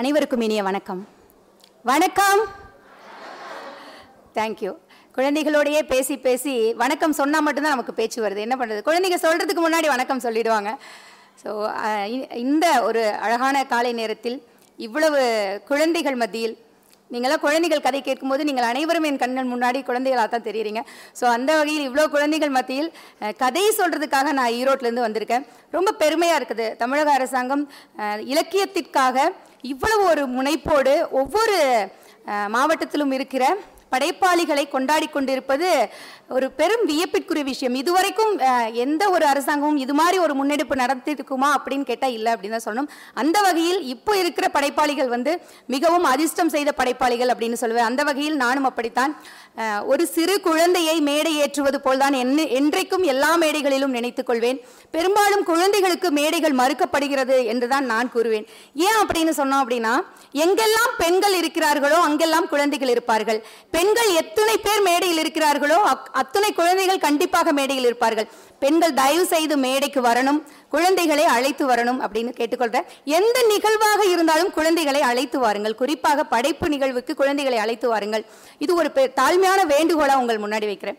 அனைவருக்கும் இனிய வணக்கம். வணக்கம். தேங்க்யூ குழந்தைகளோடையே பேசி பேசி வணக்கம் சொன்னால் மட்டும்தான் நமக்கு பேச்சு வருது. என்ன பண்ணுறது குழந்தைங்க சொல்கிறதுக்கு முன்னாடி வணக்கம் சொல்லிடுவாங்க. ஸோ இந்த ஒரு அழகான காலை நேரத்தில் இவ்வளவு குழந்தைகள் மத்தியில் நீங்களாம் குழந்தைகள் கதை கேட்கும்போது நீங்கள் அனைவரும் என் கண்கள் முன்னாடி குழந்தைகளாக தான் தெரியுறீங்க. ஸோ அந்த வகையில் இவ்வளோ குழந்தைகள் மத்தியில் கதையை கதை சொல்கிறதுக்காக நான் ஈரோட்லேருந்து வந்திருக்கேன். ரொம்ப பெருமையாக இருக்குது. தமிழக அரசாங்கம் இலக்கியத்திற்காக இவ்வளவு ஒரு முனைப்போடு ஒவ்வொரு மாவட்டத்திலும் இருக்கிற படைப்பாளிகளை கொண்டாடி கொண்டிருப்பது ஒரு பெரும் வியப்பிற்குரிய விஷயம். இதுவரைக்கும் எந்த ஒரு அரசாங்கமும் இது மாதிரி ஒரு முன்னெடுப்பு நடத்திருக்குமா அப்படின்னு கேட்டால் இல்லை அப்படின்னு தான் சொல்லணும். அந்த வகையில் இப்போ இருக்கிற படைப்பாளிகள் வந்து மிகவும் அதிர்ஷ்டம் செய்த படைப்பாளிகள் அப்படின்னு சொல்லுவேன். அந்த வகையில் நானும் அப்படித்தான். ஒரு சிறு குழந்தையை மேடை ஏற்றுவது போல்தான் என்ன என்றைக்கும் எல்லா மேடைகளிலும் நினைத்துக் கொள்வேன். பெரும்பாலும் குழந்தைகளுக்கு மேடைகள் மறுக்கப்படுகிறது என்றுதான் நான் கூறுவேன். ஏன் அப்படின்னு சொன்னோம் அப்படின்னா எங்கெல்லாம் பெண்கள் இருக்கிறார்களோ அங்கெல்லாம் குழந்தைகள் இருப்பார்கள். பெண்கள் எத்தனை பேர் மேடையில் இருக்கிறார்களோ அக்- அத்தனை குழந்தைகள் கண்டிப்பாக மேடையில் இருப்பார்கள். பெண்கள் தயவு செய்து மேடைக்கு வரணும் குழந்தைகளை அழைத்து வரணும் அப்படின்னு கேட்டுக்கொள்றேன். எந்த நிகழ்வாக இருந்தாலும் குழந்தைகளை அழைத்து வாருங்கள். குறிப்பாக படைப்பு நிகழ்வுக்கு குழந்தைகளை அழைத்து வாருங்கள். இது ஒரு பெ- தாழ்மையான வேண்டுகோளாக உங்கள் முன்னாடி வைக்கிறேன்.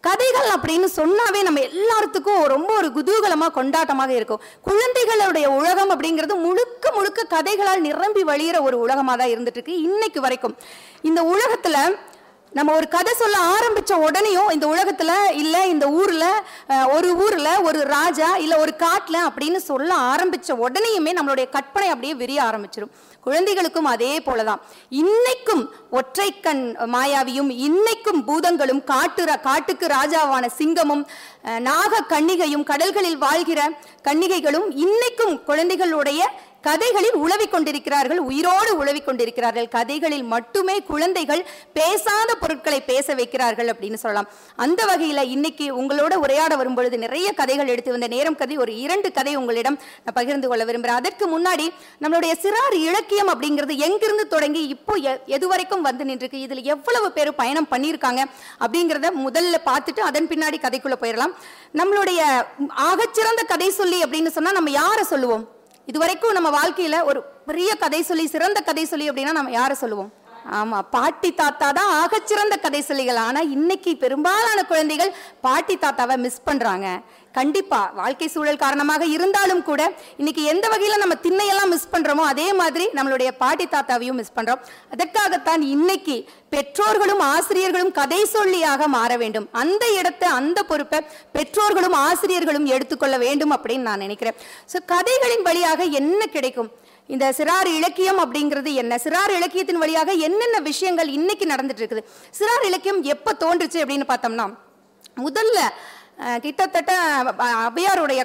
கதைகள் அப்படின்னு சொன்னாவே நம்ம எல்லாத்துக்கும் ரொம்ப ஒரு குதூகலமாக கொண்டாட்டமாக இருக்கும். குழந்தைகளுடைய உலகம் அப்படிங்கிறது முழுக்க முழுக்க கதைகளால் நிரம்பி வழியிற ஒரு உலகமாக தான் இருந்துட்டு இருக்கு. இன்னைக்கு வரைக்கும் இந்த உலகத்துல நம்ம ஒரு கதை சொல்ல ஆரம்பித்த உடனேயும் இந்த உலகத்தில் இல்லை இந்த ஊரில் ஒரு ஊரில் ஒரு ராஜா இல்லை ஒரு காட்டில் அப்படின்னு சொல்ல ஆரம்பித்த உடனேயுமே நம்மளுடைய கற்பனை அப்படியே விரிய ஆரம்பிச்சிடும் குழந்தைகளுக்கும் அதே போலதான். இன்னைக்கும் ஒற்றைக்கண் மாயாவியும் இன்னைக்கும் பூதங்களும் காட்டு காட்டுக்கு ராஜாவான சிங்கமும் நாக கன்னிகையும் கடல்களில் வாழ்கிற கன்னிகைகளும் இன்னைக்கும் குழந்தைகளுடைய கதைகளில் உழவிக் கொண்டிருக்கிறார்கள் உயிரோடு உழவிக் கொண்டிருக்கிறார்கள் கதைகளில் மட்டுமே குழந்தைகள் பேசாத பொருட்களை பேச வைக்கிறார்கள் அப்படின்னு சொல்லலாம். அந்த வகையில் இன்னைக்கு உங்களோட உரையாட வரும்பொழுது நிறைய கதைகள் எடுத்து வந்த நேரம் கதை ஒரு இரண்டு கதை உங்களிடம் நான் பகிர்ந்து கொள்ள விரும்புகிறேன் அதற்கு முன்னாடி நம்மளுடைய சிறார் இலக்கியம் அப்படிங்கிறது எங்கிருந்து தொடங்கி இப்போ எ- எது வரைக்கும் வந்து நின்றுருக்கு இதில் எவ்வளவு பேர் பயணம் பண்ணியிருக்காங்க அப்படிங்கிறத முதல்ல பார்த்துட்டு அதன் பின்னாடி கதைக்குள்ளே போயிடலாம். நம்மளுடைய ஆகச்சிறந்த கதை சொல்லி அப்படின்னு சொன்னால் நம்ம யாரை சொல்லுவோம்? இதுவரைக்கும் நம்ம வாழ்க்கையில ஒரு பெரிய கதை சொல்லி சிறந்த கதை சொல்லி அப்படின்னா நம்ம யாரை சொல்லுவோம்? ஆமா பாட்டி தாத்தா தான் ஆகச்சிறந்த கதை சொல்லிகள் ஆனா இன்னைக்கு பெரும்பாலான குழந்தைகள் பாட்டி தாத்தாவை மிஸ் பண்றாங்க. கண்டிப்பா வாழ்க்கை சூழல் காரணமாக இருந்தாலும் கூட இன்னைக்கு எந்த வகையில நம்ம திண்ணையெல்லாம் மிஸ் பண்றோமோ அதே மாதிரி நம்மளுடைய பாட்டி தாத்தாவையும் மிஸ் பண்றோம். அதற்காகத்தான் இன்னைக்கு பெற்றோர்களும் ஆசிரியர்களும் கதை சொல்லியாக மாற வேண்டும். அந்த இடத்தை அந்த பொறுப்பை பெற்றோர்களும் ஆசிரியர்களும் எடுத்துக்கொள்ள வேண்டும் அப்படின்னு நான் நினைக்கிறேன். ஸோ கதைகளின் வழியாக என்ன கிடைக்கும்? இந்த சிறார் இலக்கியம் அப்படிங்கிறது என்ன? சிறார் இலக்கியத்தின் வழியாக என்னென்ன விஷயங்கள் இன்னைக்கு நடந்துட்டு இருக்குது? சிறார் இலக்கியம் எப்போ தோன்றுச்சு அப்படின்னு பார்த்தோம்னா முதல்ல கிட்டத்தட்ட அஹ்,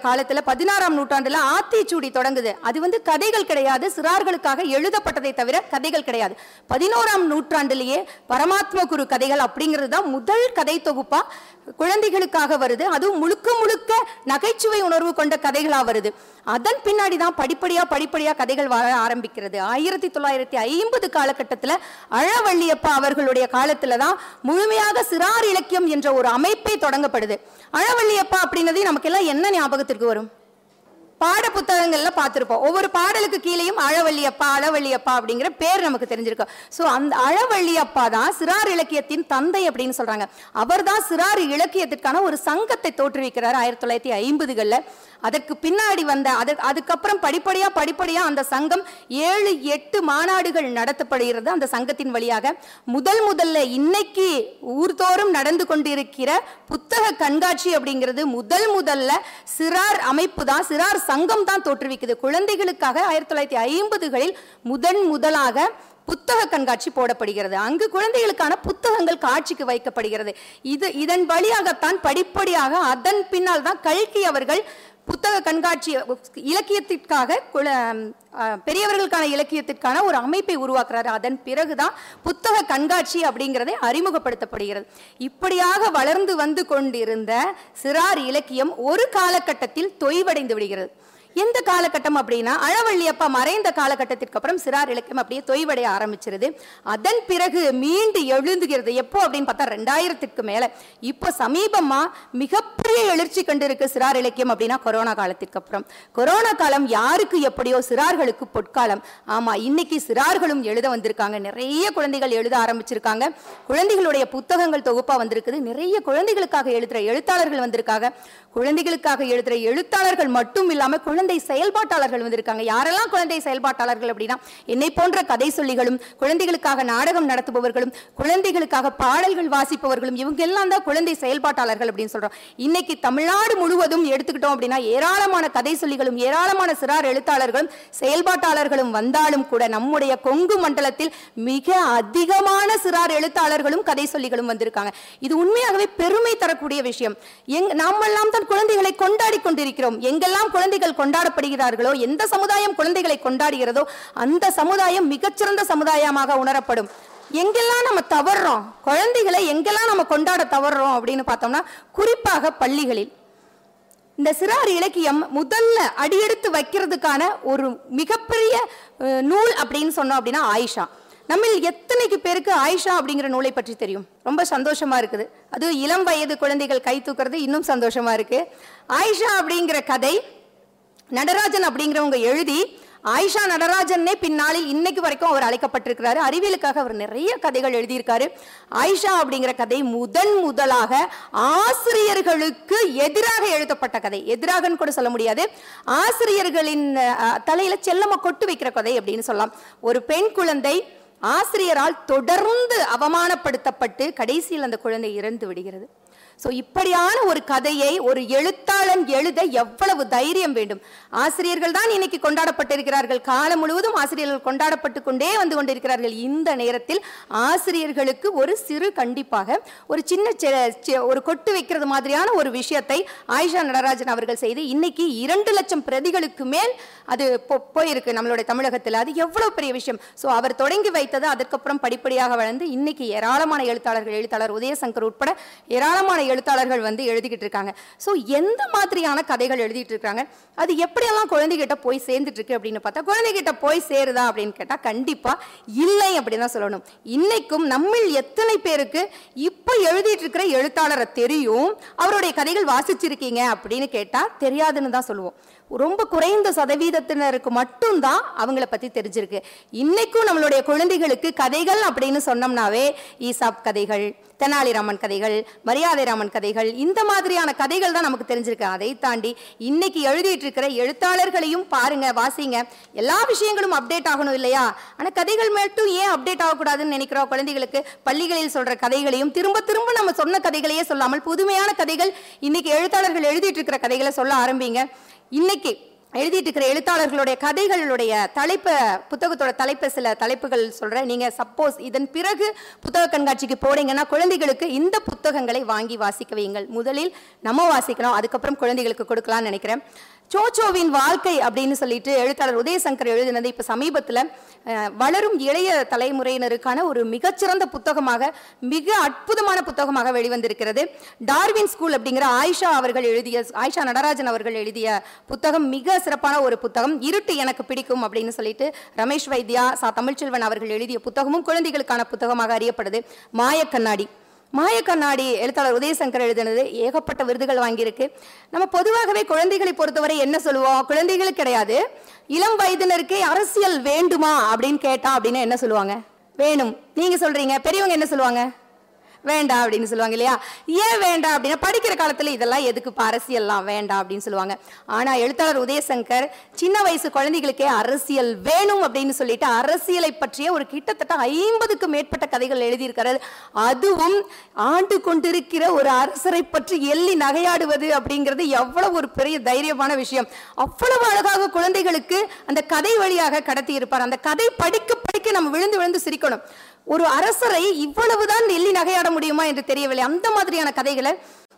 காலத்தில் பதினாறாம் நூற்றாண்டில் ஆத்திச்சூடி தொடங்குது. அது வந்து கதைகள் கிடையாது சிறார்களுக்காக எழுதப்பட்டதை தவிர கதைகள் கிடையாது. பதினோராம் நூற்றாண்டிலேயே பரமாத்ம குரு கதைகள் அப்படிங்கிறது தான் முதல் கதை தொகுப்பாக குழந்தைகளுக்காக வருது. அதுவும் முழுக்க முழுக்க நகைச்சுவை உணர்வு கொண்ட கதைகளாக வருது. அதன் பின்னாடி தான் படிப்படியாக படிப்படியாக கதைகள் வர ஆரம்பிக்கிறது. ஆயிரத்தி தொள்ளாயிரத்தி ஐம்பது காலகட்டத்தில் அழவள்ளியப்பா அவர்களுடைய காலத்தில் தான் முழுமையாக சிறார் இலக்கியம் என்ற ஒரு அமைப்பே தொடங்கப்படுது. அழவள்ளியப்பா அப்படிங்கிறது நமக்கு எல்லாம் என்ன ஞாபகத்திற்கு வரும்? பாட புத்தகங்கள்ல பார்த்திருப்போம். ஒவ்வொரு பாடலுக்கு கீழேயும் அழவள்ளியப்பா அழவள்ளியப்பா அப்படிங்கிற பேர் நமக்கு தெரிஞ்சிருக்கும். ஸோ அந்த அழவள்ளியப்பா தான் சிறார் இலக்கியத்தின் தந்தை அப்படின்னு சொல்றாங்க. அவர் தான் சிறார் இலக்கியத்திற்கான ஒரு சங்கத்தை தோற்றுவிக்கிறார் ஆயிரத்தி தொள்ளாயிரத்தி ஐம்பதுகள்ல. அதற்கு பின்னாடி வந்த அதற்கு அதுக்கப்புறம் படிப்படியா படிப்படியா அந்த சங்கம் ஏழு எட்டு மாநாடுகள் நடத்தப்படுகிறது அந்த சங்கத்தின் வழியாக. முதல் முதல்ல இன்னைக்கு ஊர்தோறும் நடந்து கொண்டிருக்கிற புத்தக கண்காட்சி அப்படிங்கிறது முதல் முதல்ல சிறார் அமைப்பு தான் சிறார் சங்கம் தான் தோற்றுவிக்குது. குழந்தைகளுக்காக ஆயிரத்தி தொள்ளாயிரத்தி ஐம்பதுகளில் முதன் முதலாக புத்தக கண்காட்சி போடப்படுகிறது. அங்கு குழந்தைகளுக்கான புத்தகங்கள் காட்சிக்கு வைக்கப்படுகிறது. இது இதன் வழியாகத்தான் படிப்படியாக அதன் பின்னால் தான் கல்கி அவர்கள் புத்தக கண்காட்சி இலக்கியத்திற்காக குல- பெரியவர்களுக்கான இலக்கியத்திற்கான ஒரு அமைப்பை உருவாக்குறாரு. அதன் பிறகுதான் புத்தக கண்காட்சி அப்படிங்கிறதை அறிமுகப்படுத்தப்படுகிறது. இப்படியாக வளர்ந்து வந்து கொண்டிருந்த சிறார் இலக்கியம் ஒரு காலகட்டத்தில் தொய்வடைந்து விடுகிறது. எந்த காலகட்டம் அப்படின்னா அழவள்ளியப்பா மறைந்த காலகட்டத்திற்கு அப்புறம் சிறார் இலக்கியம் அப்படியே தொய்வடைய ஆரம்பிச்சிருது. அதன் பிறகு மீண்டு எழுந்துகிறது. எப்போ அப்படின்னு பார்த்தா ரெண்டாயிரத்துக்கு மேலே. இப்போ சமீபமாக மிகப்பெரிய எழுச்சி கண்டிருக்கு சிறார் இலக்கியம் அப்படின்னா கொரோனா காலத்திற்கு அப்புறம். கொரோனா காலம் யாருக்கு எப்படியோ சிறார்களுக்கு பொற்காலம். ஆமாம் இன்னைக்கு சிறார்களும் எழுத வந்திருக்காங்க. நிறைய குழந்தைகள் எழுத ஆரம்பிச்சிருக்காங்க. குழந்தைகளுடைய புத்தகங்கள் தொகுப்பாக வந்திருக்குது. நிறைய குழந்தைகளுக்காக எழுதுகிற எழுத்தாளர்கள் வந்திருக்காங்க. குழந்தைகளுக்காக எழுதுகிற எழுத்தாளர்கள் மட்டும் இல்லாமல் குழந்தை குழந்தை செயல்பாட்டாளர்கள் வந்திருக்காங்க. யாரெல்லாம் குழந்தை செயல்பாட்டாளர்கள் அப்படின்னா என்னை போன்ற கதை சொல்லிகளும் குழந்தைகளுக்காக நாடகம் நடத்துபவர்களும் குழந்தைகளுக்காக பாடல்கள் வாசிப்பவர்களும் இவங்க எல்லாம் தான் குழந்தை செயல்பாட்டாளர்கள் அப்படின்னு சொல்றோம். இன்னைக்கு தமிழ்நாடு முழுவதும் எடுத்துக்கிட்டோம் அப்படின்னா ஏராளமான கதை சொல்லிகளும் ஏராளமான சிறார் எழுத்தாளர்களும் செயல்பாட்டாளர்களும் வந்தாலும் கூட நம்முடைய கொங்கு மண்டலத்தில் மிக அதிகமான சிறார் எழுத்தாளர்களும் கதை சொல்லிகளும் வந்திருக்காங்க. இது உண்மையாகவே பெருமை தரக்கூடிய விஷயம். எங் நாமெல்லாம் தான் குழந்தைகளை கொண்டாடி கொண்டிருக்கிறோம். எங்கெல்லாம் குழந்தைகள் கொண்டாடி கொண்டாடப்படுகிறார்களோ எந்த சமுதாயம் குழந்தைகளை கொண்டாடுகிறதோ அந்த சமுதாயம் மிகச்சிறந்த சமுதாயமாக உணரப்படும். எங்கெல்லாம் நம்ம தவறுறோம் குழந்தைகளை எங்கெல்லாம் நம்ம கொண்டாட தவறுறோம் அப்படின்னு பார்த்தோம்னா குறிப்பாக பள்ளிகளில். இந்த சிறார் இலக்கியம் முதல்ல அடியெடுத்து வைக்கிறதுக்கான ஒரு மிகப்பெரிய நூல் அப்படின்னு சொன்னோம் அப்படின்னா ஆயிஷா. நம்மில் எத்தனைக்கு பேருக்கு ஆயிஷா அப்படிங்கிற நூலை பற்றி தெரியும்? ரொம்ப சந்தோஷமா இருக்குது. அது இளம் வயது குழந்தைகள் கை தூக்குறது இன்னும் சந்தோஷமா இருக்கு. ஆயிஷா அப்படிங்கிற கதை நடராஜன் அப்படிங்கிறவங்க எழுதி ஆயிஷா நடராஜன்னே பின்னாளில் இன்னைக்கு வரைக்கும் அவர் அழைக்கப்பட்டிருக்கிறாரு. அறிவியலுக்காக அவர் நிறைய கதைகள் எழுதியிருக்காரு. ஆயிஷா அப்படிங்கிற கதை முதன் முதலாக ஆசிரியர்களுக்கு எதிராக எழுதப்பட்ட கதை. எதிராகன்னு கூட சொல்ல முடியாது. ஆசிரியர்களின் தலையில செல்லமா கொட்டு வைக்கிற கதை அப்படின்னு சொல்லலாம். ஒரு பெண் குழந்தை ஆசிரியரால் தொடர்ந்து அவமானப்படுத்தப்பட்டு கடைசியில் அந்த குழந்தை இறந்து விடுகிறது. ஸோ இப்படியான ஒரு கதையை ஒரு எழுத்தாளன் எழுத எவ்வளவு தைரியம் வேண்டும்? ஆசிரியர்கள் தான் இன்னைக்கு கொண்டாடப்பட்டிருக்கிறார்கள். காலம் முழுவதும் ஆசிரியர்கள் கொண்டாடப்பட்டு கொண்டே வந்து கொண்டிருக்கிறார்கள். இந்த நேரத்தில் ஆசிரியர்களுக்கு ஒரு சிறு கண்டிப்பாக ஒரு சின்ன செ- ஒரு கொட்டு வைக்கிறது மாதிரியான ஒரு விஷயத்தை ஆயிஷா நடராஜன் அவர்கள் செய்து இன்னைக்கு இரண்டு லட்சம் பிரதிகளுக்கு மேல் அது போ- போயிருக்கு நம்மளுடைய தமிழகத்தில். அது எவ்வளவு பெரிய விஷயம். ஸோ அவர் தொடங்கி வைத்தது அதுக்கப்புறம் படிப்படியாக வளர்ந்து இன்னைக்கு ஏராளமான எழுத்தாளர்கள் எழுத்தாளர் உதயசங்கர் உட்பட ஏராளமான எழுத்தாளர்கள் வந்து எழுதிக்கிட்டு இருக்காங்க ஸோ எந்த மாதிரியான கதைகள் எழுதிட்டு இருக்காங்க அது எப்படியெல்லாம் குழந்தைகிட்ட போய் சேர்ந்துட்டு இருக்கு அப்படின்னு பார்த்தா குழந்தைகிட்ட போய் சேருதா அப்படின்னு கேட்டால் கண்டிப்பா இல்லை அப்படின்னு தான் சொல்லணும். இன்னைக்கும் நம்மில் எத்தனை பேருக்கு இப்ப எழுதிட்டு இருக்கிற எழுத்தாளரை தெரியும்? அவருடைய கதைகள் வாசிச்சிருக்கீங்க அப்படின்னு கேட்டால் தெரியாதுன்னு தான் சொல்லுவோம். ரொம்ப குறைந்த சதவீதத்தினருக்கு மட்டும்தான் அவங்கள பற்றி தெரிஞ்சிருக்கு. இன்னைக்கும் நம்மளுடைய குழந்தைகளுக்கு கதைகள் அப்படின்னு சொன்னோம்னாவே ஈசாப் கதைகள் தெனாலிராமன் கதைகள் மரியாதை ராமன் கதைகள் இந்த மாதிரியான கதைகள் தான் நமக்கு தெரிஞ்சிருக்கு. அதை தாண்டி இன்னைக்கு எழுதிட்டு இருக்கிற எழுத்தாளர்களையும் பாருங்க வாசிங்க. எல்லா விஷயங்களும் அப்டேட் ஆகணும் இல்லையா? ஆனால் கதைகள் மட்டும் ஏன் அப்டேட் ஆகக்கூடாதுன்னு நினைக்கிறோம்? குழந்தைகளுக்கு பள்ளிகளில் சொல்ற கதைகளையும் திரும்ப திரும்ப நம்ம சொன்ன கதைகளையே சொல்லாமல் புதுமையான கதைகள் இன்னைக்கு எழுத்தாளர்கள் எழுதிட்டு இருக்கிற கதைகளை சொல்ல ஆரம்பிங்க. இன்னைக்கு எழுதிட்டு இருக்கிற எழுத்தாளர்களுடைய கதைகளுடைய தலைப்பு புத்தகத்தோட தலைப்பு சில தலைப்புகள் சொல்றேன். நீங்க சப்போஸ் இதன் பிறகு புத்தக கண்காட்சிக்கு போறீங்கன்னா குழந்தைகளுக்கு இந்த புத்தகங்களை வாங்கி வாசிக்க வையுங்கள். முதலில் நம்ம வாசிக்கிறோம் அதுக்கப்புறம் குழந்தைகளுக்கு கொடுக்கலாம்னு நினைக்கிறேன். சோச்சோவின் வாழ்க்கை அப்படின்னு சொல்லிட்டு எழுத்தாளர் உதயசங்கர் எழுதினது இப்ப சமீபத்தில் வளரும் இளைய தலைமுறையினருக்கான ஒரு மிகச்சிறந்த புத்தகமாக மிக அற்புதமான புத்தகமாக வெளிவந்திருக்கிறது. டார்வின் ஸ்கூல் அப்படிங்கிற ஆயிஷா அவர்கள் எழுதிய ஆயிஷா நடராஜன் அவர்கள் எழுதிய புத்தகம் மிக சிறப்பான ஒரு புத்தகம். இருட்டு எனக்கு பிடிக்கும் அப்படின்னு சொல்லிட்டு ரமேஷ் வைத்யா சா. தமிழ்ச்செல்வன் அவர்கள் எழுதிய புத்தகமும் குழந்தைகளுக்கான புத்தகமாக அறியப்படுது. மாயக்கண்ணாடி. மாயக்கண்ணாடி எழுத்தாளர் உதயசங்கர் எழுதினது ஏகப்பட்ட விருதுகள் வாங்கியிருக்கு. நம்ம பொதுவாகவே குழந்தைகளை பொறுத்தவரை என்ன சொல்லுவோம்? குழந்தைகளுக்கு கிடையாது. இளம் வயதினருக்கே அரசியல் வேண்டுமா அப்படின்னு கேட்டா அப்படின்னு என்ன சொல்லுவாங்க? வேணும். நீங்க சொல்றீங்க. பெரியவங்க என்ன சொல்லுவாங்க? வேண்டாம் அப்படின்னு சொல்லுவாங்க இல்லையா? ஏன் வேண்டாம் அப்படின்னா படிக்கிற காலத்தில் இதெல்லாம் எதுக்கு? அரசியல்லாம் வேண்டாம் அப்படின்னு சொல்லுவாங்க. ஆனால் எழுத்தாளர் உதயசங்கர் சின்ன வயசு குழந்தைகளுக்கே அரசியல் வேணும் அப்படின்னு சொல்லிட்டு அரசியலை பற்றிய ஒரு கிட்டத்தட்ட ஐம்பதுக்கு மேற்பட்ட கதைகள் எழுதியிருக்கிறார். அதுவும் ஆண்டு கொண்டிருக்கிற ஒரு அரசரை பற்றி எள்ளி நகையாடுவது அப்படிங்கிறது எவ்வளவு ஒரு பெரிய தைரியமான விஷயம். அவ்வளவு அழகாக குழந்தைகளுக்கு அந்த கதை வழியாக கடத்தி இருப்பார் அந்த கதை படிக்க படிக்க நம்ம விழுந்து விழுந்து சிரிக்கணும். ஒரு அரசரை இவ்வளவுதான் எள்ளி நகையாட முடியுமா என்று தெரியவில்லை. அந்த மாதிரியான கதைகளை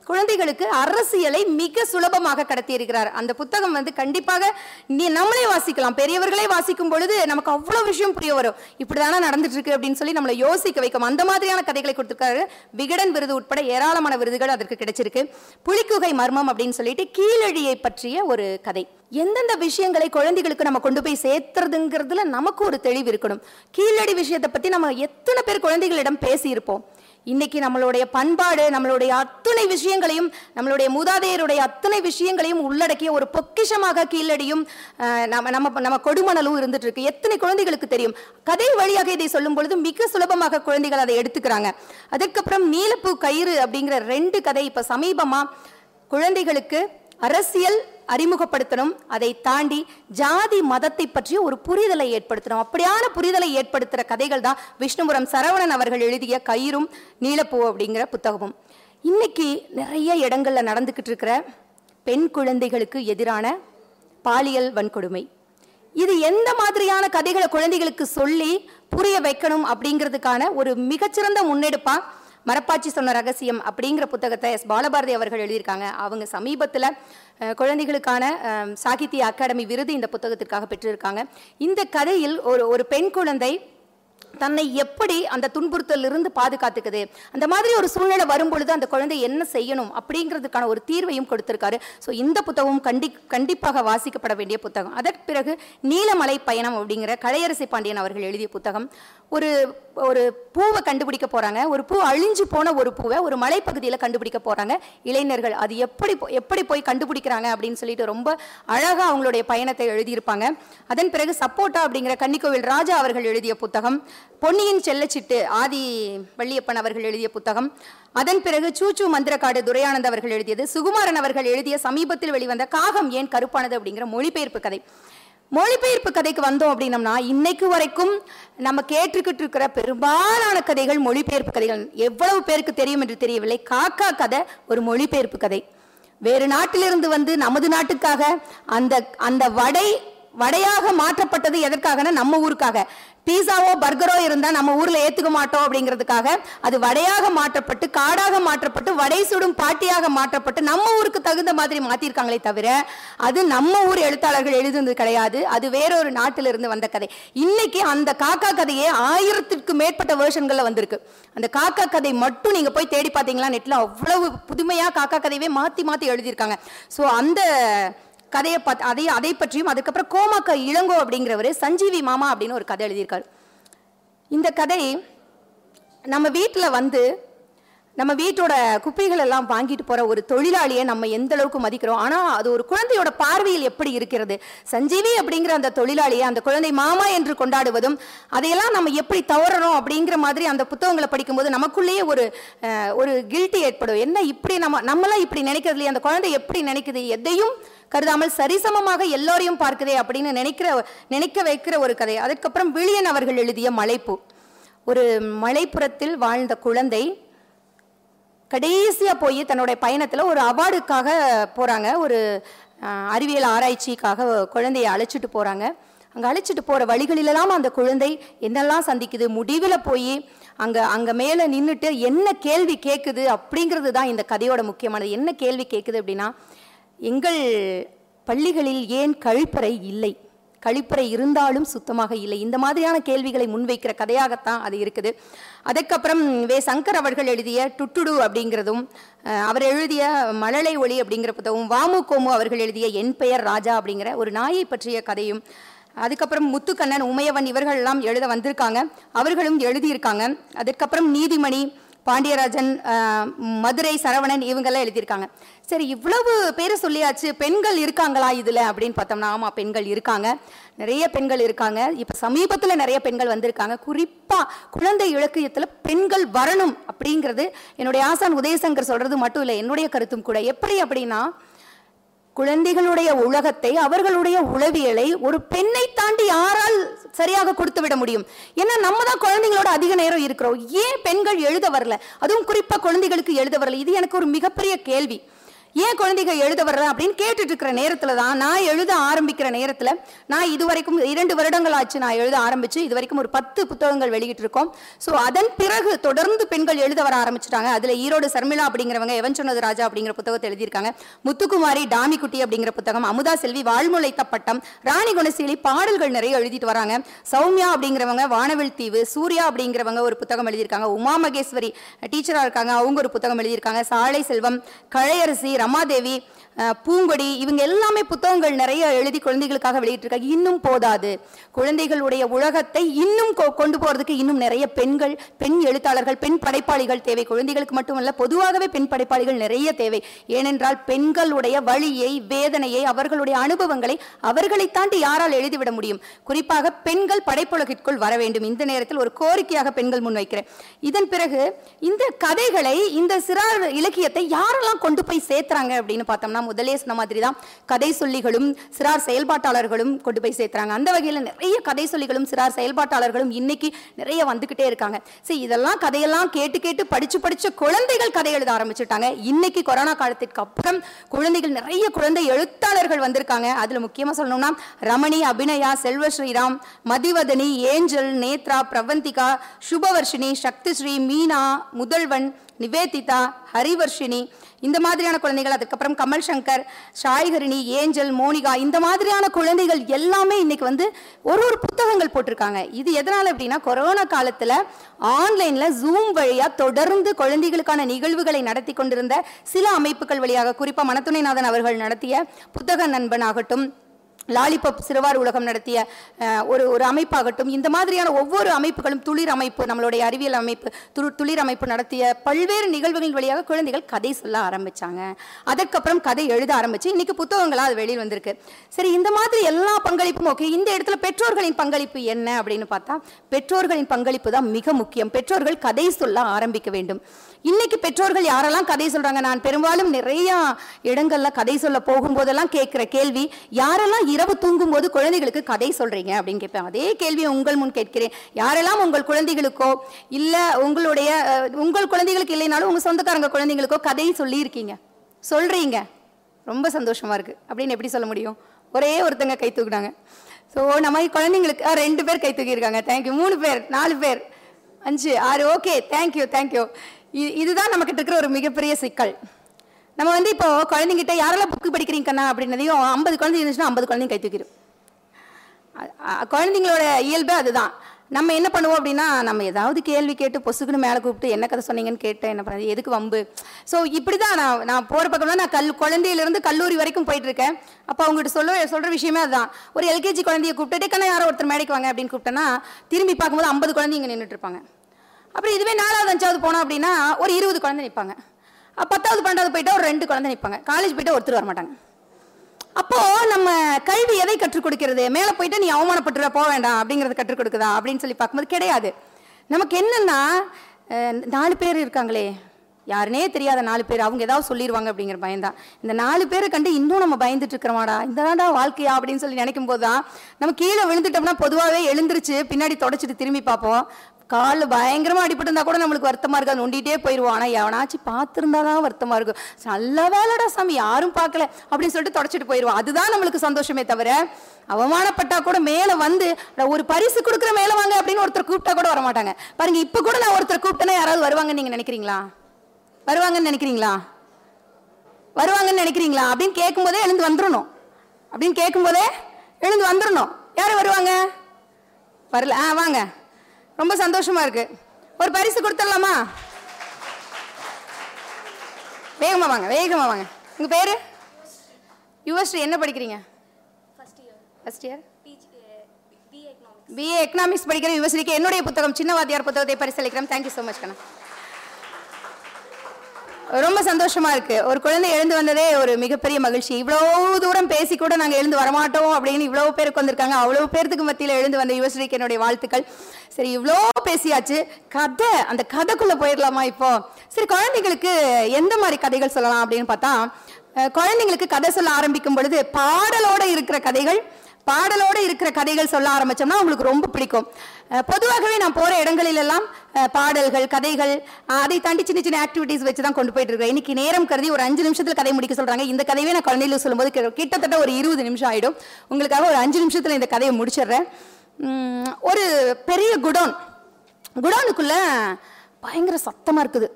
குழந்தைகளுக்கு அரசியலை மிக சுலபமாக கடத்தி இருக்கிறார் அந்த புத்தகம் வந்து கண்டிப்பாக நீ நம்மளே வாசிக்கலாம். பெரியவர்களே வாசிக்கும் பொழுது நமக்கு அவ்வளோ விஷயம் புரிய வரும். இப்படிதானே நடந்துட்டு இருக்கு அப்படின்னு சொல்லி நம்மளை யோசிக்க வைக்கும். அந்த மாதிரியான கதைகளை கொடுத்துருக்காரு விகடன் விருது உட்பட ஏராளமான விருதுகள் அதற்கு கிடைச்சிருக்கு. புலிக்குகை மர்மம் அப்படின்னு சொல்லிட்டு கீழழியை பற்றிய ஒரு கதை. எந்தெந்த விஷயங்களை குழந்தைகளுக்கு நம்ம கொண்டு போய் சேர்த்துறதுங்கிறதுல நமக்கு ஒரு தெளிவு இருக்கணும். கீழடி விஷயத்தை பற்றி நம்ம எத்தனை பேர் குழந்தைகளிடம் பேசியிருப்போம். இன்னைக்கு நம்மளுடைய பண்பாடு நம்மளுடைய அத்தனை விஷயங்களையும் நம்மளுடைய மூதாதையருடைய அத்தனை விஷயங்களையும் உள்ளடக்கிய ஒரு பொக்கிஷமாக கீழடியும் நம்ம நம்ம நம்ம கொடுமணலும் இருந்துட்டு இருக்கு எத்தனை குழந்தைகளுக்கு தெரியும்? கதை வழியாக இதை சொல்லும் பொழுது மிக சுலபமாக குழந்தைகள் அதை எடுத்துக்கிறாங்க. அதுக்கப்புறம் நீலப்பூ கயிறு அப்படிங்கிற ரெண்டு கதை இப்போ சமீபமாக குழந்தைகளுக்கு அரசியல் அறிமுகப்படுத்தணும் அதை தாண்டி ஜாதி மதத்தை பற்றிய ஒரு புரிதலை ஏற்படுத்தணும். அப்படியான புரிதலை ஏற்படுத்துகிற கதைகள் தான் விஷ்ணுபுரம் சரவணன் அவர்கள் எழுதிய கயிறும் நீலப்பூ அப்படிங்கிற புத்தகமும். இன்னைக்கு நிறைய இடங்கள்ல நடந்துக்கிட்டு இருக்கிற பெண் குழந்தைகளுக்கு எதிரான பாலியல் வன்கொடுமை. இது எந்த மாதிரியான கதைகளை குழந்தைகளுக்கு சொல்லி புரிய வைக்கணும் அப்படிங்கிறதுக்கான ஒரு மிகச்சிறந்த முன்னெடுப்பாக மரப்பாச்சி சொன்ன ரகசியம் அப்படிங்கிற புத்தகத்தை எஸ். பாலபாரதி அவர்கள் எழுதியிருக்காங்க. அவங்க சமீபத்தில் குழந்தைகளுக்கான சாகித்ய அகாடமி விருது இந்த புத்தகத்திற்காக பெற்றிருக்காங்க. இந்த கதையில் ஒரு ஒரு பெண் குழந்தை தன்னை எப்படி அந்த துன்புறுத்தலிருந்து பாதுகாத்துக்குது? அந்த மாதிரி ஒரு சூழ்நிலை வரும்பொழுது அந்த குழந்தை என்ன செய்யணும் அப்படிங்கிறதுக்கான ஒரு தீர்வையும் கொடுத்திருக்காரு. ஸோ இந்த புத்தகம் கண்டி கண்டிப்பாக வாசிக்கப்பட வேண்டிய புத்தகம். அதற்கு பிறகு நீலமலை பயணம் அப்படிங்கிற கலையரசி பாண்டியன் அவர்கள் எழுதிய புத்தகம். ஒரு ஒரு பூவை கண்டுபிடிக்க போகிறாங்க ஒரு பூ அழிஞ்சு போன ஒரு பூவை ஒரு மலைப்பகுதியில் கண்டுபிடிக்க போகிறாங்க இளைஞர்கள் அது எப்படி எப்படி போய் கண்டுபிடிக்கிறாங்க அப்படின்னு சொல்லிட்டு ரொம்ப அழகாக அவங்களுடைய பயணத்தை எழுதியிருப்பாங்க. அதன் பிறகு சப்போட்டா அப்படிங்கிற கன்னிக்கோவில் ராஜா அவர்கள் எழுதிய புத்தகம். பொன்னியின் செல்லச்சிட்டு ஆதி வள்ளியப்பன் அவர்கள் எழுதிய புத்தகம். அதன் பிறகு சூச்சு மந்திரக்காடு துரையானந்த் அவர்கள் எழுதியது. சுகுமாரன் அவர்கள் எழுதிய சமீபத்தில் வெளிவந்த காகம் ஏன் கருப்பானது அப்படிங்கிற மொழிபெயர்ப்பு கதை. மொழிபெயர்ப்பு கதைக்கு வந்தோம் அப்படின்னம்னா இன்னைக்கு வரைக்கும் நம்ம கேட்டுக்கிட்டு இருக்கிற பெரும்பாலான கதைகள் மொழிபெயர்ப்பு கதைகள். எவ்வளவு பேருக்கு தெரியும் என்று தெரியவில்லை. காக்கா கதை ஒரு மொழிபெயர்ப்பு கதை. வேறு நாட்டிலிருந்து வந்து நமது நாட்டுக்காக அந்த அந்த வடை வடையாக மாற்றப்பட்டது எதற்காகனா நம்ம ஊருக்காக. பீஸாவோ பர்கரோ இருந்தால் நம்ம ஊரில் ஏற்றுக்க மாட்டோம் அப்படிங்கிறதுக்காக அது வடையாக மாற்றப்பட்டு காடாக மாற்றப்பட்டு வடை சுடும் பாட்டியாக மாற்றப்பட்டு நம்ம ஊருக்கு தகுந்த மாதிரி மாற்றிருக்காங்களே தவிர அது நம்ம ஊர் எழுத்தாளர்கள் எழுதுனது கிடையாது. அது வேறொரு நாட்டிலிருந்து வந்த கதை. இன்னைக்கு அந்த காக்கா கதையே ஆயிரத்திற்கு மேற்பட்ட வேர்ஷன்களில் வந்திருக்கு. அந்த காக்கா கதை மட்டும் நீங்கள் போய் தேடி பார்த்தீங்களா நெட்டில் அவ்வளவு புதுமையாக காக்கா கதையவே மாற்றி மாற்றி எழுதியிருக்காங்க. ஸோ அந்த கதையை பார்த்து அதை அதை பற்றியும் அதுக்கப்புறம் கோமாக்கா இளங்கோ அப்படிங்கிறவர் சஞ்சீவி மாமா அப்படின்னு ஒரு கதை எழுதியிருக்காரு. இந்த கதை நம்ம வீட்டில் வந்து நம்ம வீட்டோட குப்பைகள் எல்லாம் வாங்கிட்டு போற ஒரு தொழிலாளியை நம்ம எந்த அளவுக்கு மதிக்கிறோம்? ஆனா அது ஒரு குழந்தையோட பார்வையில் எப்படி இருக்கிறது? சஞ்சீவி அப்படிங்கிற அந்த தொழிலாளியை அந்த குழந்தை மாமா என்று கொண்டாடுவதும் அதையெல்லாம் நம்ம எப்படி தவறணும் அப்படிங்கிற மாதிரி அந்த புத்தகங்களை படிக்கும்போது நமக்குள்ளேயே ஒரு ஒரு கில்ட்டி ஏற்படும். என்ன இப்படி நம்ம நம்மளாம் இப்படி நினைக்கிறது இல்லையா? அந்த குழந்தை எப்படி நினைக்குது? எதையும் கருதாமல் சரிசமமாக எல்லோரையும் பார்க்குதே அப்படின்னு நினைக்கிற நினைக்க வைக்கிற ஒரு கதை. அதுக்கப்புறம் விழியன் அவர்கள் எழுதிய மலைப்பூ. ஒரு மலைப்புறத்தில் வாழ்ந்த குழந்தை கடைசியாக போய் தன்னுடைய பயணத்தில் ஒரு அவார்டுக்காக போகிறாங்க ஒரு அறிவியல் ஆராய்ச்சிக்காக குழந்தையை அழைச்சிட்டு போகிறாங்க அங்கே அழைச்சிட்டு போகிற வழிகளிலெல்லாம் அந்த குழந்தை என்னெல்லாம் சந்திக்குது? முடிவில் போய் அங்கே அங்கே மேலே நின்றுட்டு என்ன கேள்வி கேட்குது அப்படிங்கிறது தான் இந்த கதையோட முக்கியமானது. என்ன கேள்வி கேட்குது அப்படின்னா எங்கள் பள்ளிகளில் ஏன் கழிப்பறை இல்லை? கழிப்பறை இருந்தாலும் சுத்தமாக இல்லை. இந்த மாதிரியான கேள்விகளை முன்வைக்கிற கதையாகத்தான் அது இருக்குது. அதுக்கப்புறம் வே சங்கர் அவர்கள் எழுதிய டுட்டுடு அப்படிங்கிறதும் அவர் எழுதிய மழலை ஒளி அப்படிங்கிற புத்தகம் வாமு கோமு அவர்கள் எழுதிய என் பெயர் ராஜா அப்படிங்கிற ஒரு நாயை பற்றிய கதையும் அதுக்கப்புறம் முத்துக்கண்ணன் உமையவன் இவர்கள் எல்லாம் எழுத வந்திருக்காங்க. அவர்களும் எழுதியிருக்காங்க. அதுக்கப்புறம் நீதிமணி பாண்டியராஜன் மதுரை சரவணன் இவங்கெல்லாம் எழுதியிருக்காங்க. சரி இவ்வளவு பேரை சொல்லியாச்சு பெண்கள் இருக்காங்களா இதில் அப்படின்னு பார்த்தோம்னா ஆமாம் பெண்கள் இருக்காங்க. நிறைய பெண்கள் இருக்காங்க. இப்போ சமீபத்தில் நிறைய பெண்கள் வந்திருக்காங்க. குறிப்பாக குழந்தை இலக்கியத்தில் பெண்கள் வரணும் அப்படிங்கிறது என்னுடைய ஆசான் உதயசங்கர் சொல்கிறது மட்டும் இல்லை என்னுடைய கருத்தும் கூட. எப்படி அப்படின்னா குழந்தைகளுடைய உலகத்தை அவர்களுடைய உளவியலை ஒரு பெண்ணை தாண்டி யாரால் சரியாக கொடுத்து விட முடியும்? ஏன்னா நம்ம தான் குழந்தைங்களோட அதிக நேரம் இருக்கிறோம். ஏன் பெண்கள் எழுத வரல? அதுவும் குறிப்பா குழந்தைகளுக்கு எழுத வரல? இது எனக்கு ஒரு மிகப்பெரிய கேள்வி. ஏன் குழந்தைகள் எழுத வர்ற அப்படின்னு கேட்டுட்டு இருக்கிற நேரத்துல தான் நான் எழுத ஆரம்பிக்கிற நேரத்துல நான் இதுவரைக்கும் இரண்டு வருடங்கள் ஆச்சு நான் எழுத ஆரம்பிச்சு இது வரைக்கும் ஒரு பத்து புத்தகங்கள் வெளியிட்டு இருக்கோம் ஸோ அதன் பிறகு தொடர்ந்து பெண்கள் எழுத வர ஆரம்பிச்சிட்டாங்க. அதுல ஈரோடு சர்மிளா அப்படிங்கிறவங்க எவன் சொன்னது ராஜா அப்படிங்கிற புத்தகத்தை எழுதியிருக்காங்க. முத்துக்குமாரி டாமிக்குட்டி அப்படிங்கிற புத்தகம் அமுதா செல்வி வாழ்முளைத்த பட்டம் ராணி குணசீலி பாடல்கள் நிறைய எழுதிட்டு வராங்க. சௌமியா அப்படிங்கிறவங்க வானவில் தீவு சூர்யா அப்படிங்கிறவங்க ஒரு புத்தகம் எழுதியிருக்காங்க. உமா மகேஸ்வரி டீச்சரா இருக்காங்க அவங்க ஒரு புத்தகம் எழுதியிருக்காங்க. சாலை செல்வம் கழையரசி ரமாதேவி பூங்கொடி இவங்க எல்லாமே புத்தகங்கள் நிறைய எழுதி குழந்தைகளுக்காக வெளியிட்டிருக்காங்க. இன்னும் போதாது. குழந்தைகளுடைய உலகத்தை இன்னும் கொ- கொண்டு போறதுக்கு இன்னும் நிறைய பெண்கள் பெண் எழுத்தாளர்கள் பெண் படைப்பாளிகள் தேவை. குழந்தைகளுக்கு மட்டுமல்ல பொதுவாகவே பெண் படைப்பாளிகள் நிறைய தேவை. ஏனென்றால் பெண்களுடைய வழியை வேதனையை அவர்களுடைய அனுபவங்களை அவர்களை தாண்டி யாரால் எழுதிவிட முடியும்? குறிப்பாக பெண்கள் படைப்புலகிற்குள் வர வேண்டும். இந்த நேரத்தில் ஒரு கோரிக்கையாக பெண்கள் முன்வைக்கிறேன். இதன் பிறகு இந்த கதைகளை இந்த சிறார் இலக்கியத்தை யாரெல்லாம் கொண்டு போய் சேர்த்து சேர்த்துறாங்க அப்படின்னு பார்த்தோம்னா முதலே சொன்ன மாதிரி தான் கதை சொல்லிகளும் சிறார் செயல்பாட்டாளர்களும் கொண்டு போய் சேர்த்துறாங்க. அந்த வகையில் நிறைய கதை சொல்லிகளும் சிறார் செயல்பாட்டாளர்களும் இன்னைக்கு நிறைய வந்துக்கிட்டே இருக்காங்க. சரி இதெல்லாம் கதையெல்லாம் கேட்டு கேட்டு படிச்சு படிச்ச குழந்தைகள் கதை எழுத ஆரம்பிச்சுட்டாங்க. இன்னைக்கு கொரோனா காலத்திற்கு அப்புறம் குழந்தைகள் நிறைய குழந்தை எழுத்தாளர்கள் வந்திருக்காங்க. அதுல முக்கியமா சொல்லணும்னா ரமணி அபிநயா செல்வ ஸ்ரீராம் மதிவதனி ஏஞ்சல் நேத்ரா பிரவந்திகா சுபவர்ஷினி சக்திஸ்ரீ மீனா முதல்வன் நிவேதிதா ஹரிவர்ஷினி இந்த மாதிரியான குழந்தைகள் அதுக்கப்புறம் கமல் சங்கர் சாய்கரிணி ஏஞ்சல் மோனிகா இந்த மாதிரியான குழந்தைகள் எல்லாமே இன்னைக்கு வந்து ஒரு ஒரு புத்தகங்கள் போட்டிருக்காங்க. இது எதனால் அப்படின்னா கொரோனா காலத்தில் ஆன்லைனில் ஜூம் வழியாக தொடர்ந்து குழந்தைகளுக்கான நிகழ்வுகளை நடத்தி கொண்டிருந்த சில அமைப்புகள் வழியாக குறிப்பாக மனத்துணைநாதன் அவர்கள் நடத்திய புத்தக நண்பன் ஆகட்டும் லாலிபப் சிறுவார் உலகம் நடத்திய ஒரு ஒரு அமைப்பாகட்டும் இந்த மாதிரியான ஒவ்வொரு அமைப்புகளும் துளிர் அமைப்பு நம்மளுடைய அறிவியல் அமைப்பு துளி துளிர் அமைப்பு நடத்திய பல்வேறு நிகழ்வுகளின் வழியாக குழந்தைகள் கதை சொல்ல ஆரம்பித்தாங்க அதற்கப்புறம் கதை எழுத ஆரம்பித்து இன்றைக்கி புத்தகங்களாக அது வெளியில் வந்திருக்கு. சரி இந்த மாதிரி எல்லா பங்களிப்பும் ஓகே இந்த இடத்துல பெற்றோர்களின் பங்களிப்பு என்ன அப்படின்னு பார்த்தா பெற்றோர்களின் பங்களிப்பு தான் மிக முக்கியம். பெற்றோர்கள் கதை சொல்ல ஆரம்பிக்க வேண்டும். இன்னைக்கு பெற்றோர்கள் யாரெல்லாம் கதை சொல்றாங்க? நான் பெரும்பாலும் நிறைய இடங்கள்ல கதை சொல்ல போகும்போதெல்லாம் கேட்கிற கேள்வி யாரெல்லாம் இரவு தூங்கும் போது குழந்தைகளுக்கு கதை சொல்றீங்க? அப்படின்னு கேட்பேன். அதே கேள்வியை உங்கள் முன் கேட்கிறேன். யாரெல்லாம் உங்கள் குழந்தைகளுக்கோ இல்ல உங்களுடைய உங்கள் குழந்தைகளுக்கு இல்லைனாலும் உங்க சொந்தக்காரங்க குழந்தைங்களுக்கோ கதை சொல்லியிருக்கீங்க? சொல்றீங்க. ரொம்ப சந்தோஷமா இருக்கு. அப்படின்னு எப்படி சொல்ல முடியும்? ஒரே ஒருத்தங்க கை தூக்குனாங்க. ஸோ நம்ம குழந்தைங்களுக்கு ஆ, ரெண்டு பேர் கை தூக்கியிருக்காங்க. தேங்க்யூ மூணு பேர் நாலு பேர். அஞ்சு ஆறு. ஓகே தேங்க்யூ தேங்க்யூ இதுதான் நம்மக்கிட்ட இருக்கிற ஒரு மிகப்பெரிய சிக்கல். நம்ம வந்து இப்போ குழந்தைங்கிட்ட யாரெல்லாம் புக்கு படிக்கிறீங்க கண்ணா? அப்படின்னதையும் ஐம்பது குழந்தை இருந்துச்சுன்னா ஐம்பது குழந்தைங்க கை தூக்கிடும் குழந்தைங்களோட இயல்பே அதுதான். நம்ம என்ன பண்ணுவோம் அப்படின்னா நம்ம ஏதாவது கேள்வி கேட்டு பொசுக்குன்னு மேலே கூப்பிட்டு என்ன கதை சொன்னீங்கன்னு கேட்டேன் என்ன பண்ணுறது எதுக்கு வம்பு? ஸோ இப்படி தான் நான் நான் போகிற பக்கம்லாம் நான் கல் குழந்தையிலேருந்து கல்லூரி வரைக்கும் போயிட்டுருக்கேன். அப்போ அவங்ககிட்ட சொல்ல சொல்கிற விஷயமே அதுதான். ஒரு எல்கேஜி குழந்தைய கூப்பிட்டு கண்ணா யாரோ ஒருத்தர் மேடைக்கு வாங்க அப்படின்னு கூப்பிட்டேன்னா திரும்பி பார்க்கும்போது ஐம்பது குழந்தைங்க நின்றுட்டு இருப்பாங்க. அப்புறம் இதுவே நாலாவது அஞ்சாவது போனோம் அப்படின்னா ஒரு இருபது குழந்தை நிற்பாங்க. பத்தாவது பன்னெண்டாவது போயிட்டா ஒரு ரெண்டு குழந்தை நிற்பாங்க. காலேஜ் போயிட்டா ஒருத்தர் வரமாட்டாங்க. அப்போது அப்போ நம்ம கல்வி எதை கற்றுக் கொடுக்கிறது? மேலே போயிட்டு நீ அவமானப்பட்டுற போக வேண்டாம் அப்படிங்கறத கற்றுக் கொடுக்குதா? அப்படின்னு சொல்லி பார்க்கும்போது கிடையாது. நமக்கு என்னன்னா நாலு பேர் இருக்காங்களே. யாருனே தெரியாத நாலு பேர். அவங்க ஏதாவது சொல்லிடுவாங்க அப்படிங்கிற பயம்தான். இந்த நாலு பேரை கண்டு இன்னும் நம்ம பயந்துட்டு இருக்கிறோமாடா? இந்த வாழ்க்கையா? அப்படின்னு சொல்லி நினைக்கும் போது தான் நம்ம கீழே விழுந்துட்டோம்னா பொதுவாகவே எழுந்திருச்சு பின்னாடி தொடச்சிட்டு திரும்பி பார்ப்போம். காலில் பயங்கரமாக அடிபட்டிருந்தா கூட நம்மளுக்கு வருத்தமாக இருக்காது. நொண்டிகிட்டே போயிடுவோம் ஆனால் எவனாச்சும் பார்த்துருந்தா தான் வருத்தமாக இருக்கும். நல்ல வேலைடா சாமி யாரும் பார்க்கல அப்படின்னு சொல்லிட்டு தொடச்சிட்டு போயிடுவோம் அதுதான் நம்மளுக்கு சந்தோஷமே தவிர அவமானப்பட்டா கூட மேலே வந்து ஒரு பரிசு கொடுக்குற மேலே வாங்க அப்படின்னு ஒருத்தர் கூப்பிட்டா கூட வர மாட்டாங்க பாருங்க இப்போ கூட நான் ஒருத்தர் கூப்பிட்டேன்னா யாராவது வருவாங்கன்னு நீங்கள் நினைக்கிறீங்களா? வருவாங்கன்னு நினைக்கிறீங்களா? வருவாங்கன்னு நினைக்கிறீங்களா? அப்படின்னு கேட்கும்போதே எழுந்து வந்துடணும் அப்படின்னு கேட்கும்போதே எழுந்து வந்துடணும் யார் வருவாங்க? வரல. ஆ வாங்க. ரொம்ப சந்தோஷமா இருக்கு. ஒரு பரிசு கொடுத்துடலாமா? வேகமா வாங்க வேகமா வாங்க. உங்க பேரு? யுவஸ்ரீ என்ன படிக்கிறீங்க? ஃபர்ஸ்ட் இயர் பிஏ எக்கனாமிக்ஸ் படிக்கிற யுவஸ்ரீக்கு என்னுடைய புத்தகம் சின்ன வாத்தியார் புத்தகத்தை பரிசளிக்கிறேன் தேங்க்யூ ஸோ மச் கண்ணா. ரொம்ப சந்தோஷமா இருக்கு. ஒரு குழந்தை எழுந்து வந்ததே ஒரு மிகப்பெரிய மகிழ்ச்சி. இவ்வளவு தூரம் பேசி கூட நாங்க எழுந்து வரமாட்டோம் அப்படின்னு இவ்வளவு பேருக்கு வந்திருக்காங்க அவ்வளவு பேர்த்துக்கு மத்தியில எழுந்து வந்த யுவஸ்ரீக்கு என்னுடைய வாழ்த்துக்கள். சரி இவ்வளோ பேசியாச்சு. கதை அந்த கதைக்குள்ள போயிடலாமா இப்போ? சரி குழந்தைங்களுக்கு எந்த மாதிரி கதைகள் சொல்லலாம் அப்படின்னு பார்த்தா குழந்தைங்களுக்கு கதை சொல்ல ஆரம்பிக்கும் பொழுது பாடலோட இருக்கிற கதைகள் பாடலோடு இருக்கிற கதைகள் சொல்ல ஆரம்பிச்சோம்னா உங்களுக்கு ரொம்ப பிடிக்கும். பொதுவாகவே நான் போகிற இடங்களிலெல்லாம் பாடல்கள் கதைகள் அதை தாண்டி சின்ன சின்ன ஆக்டிவிட்டீஸ் வச்சு தான் கொண்டு போயிட்டு இருக்கேன். இன்னைக்கு நேரம் கருதி ஒரு அஞ்சு நிமிஷத்தில் கதை முடிக்க சொல்கிறாங்க இந்த கதையே நான் குழந்தைகளுக்கு சொல்லும்போது கிட்டத்தட்ட ஒரு இருபது நிமிஷம் ஆகிடும் உங்களுக்காக ஒரு அஞ்சு நிமிஷத்தில் இந்த கதையை முடிச்சிடுறேன். ஒரு பெரிய குடோன். குடோனுக்குள்ளே பயங்கர சத்தமாக இருக்குது.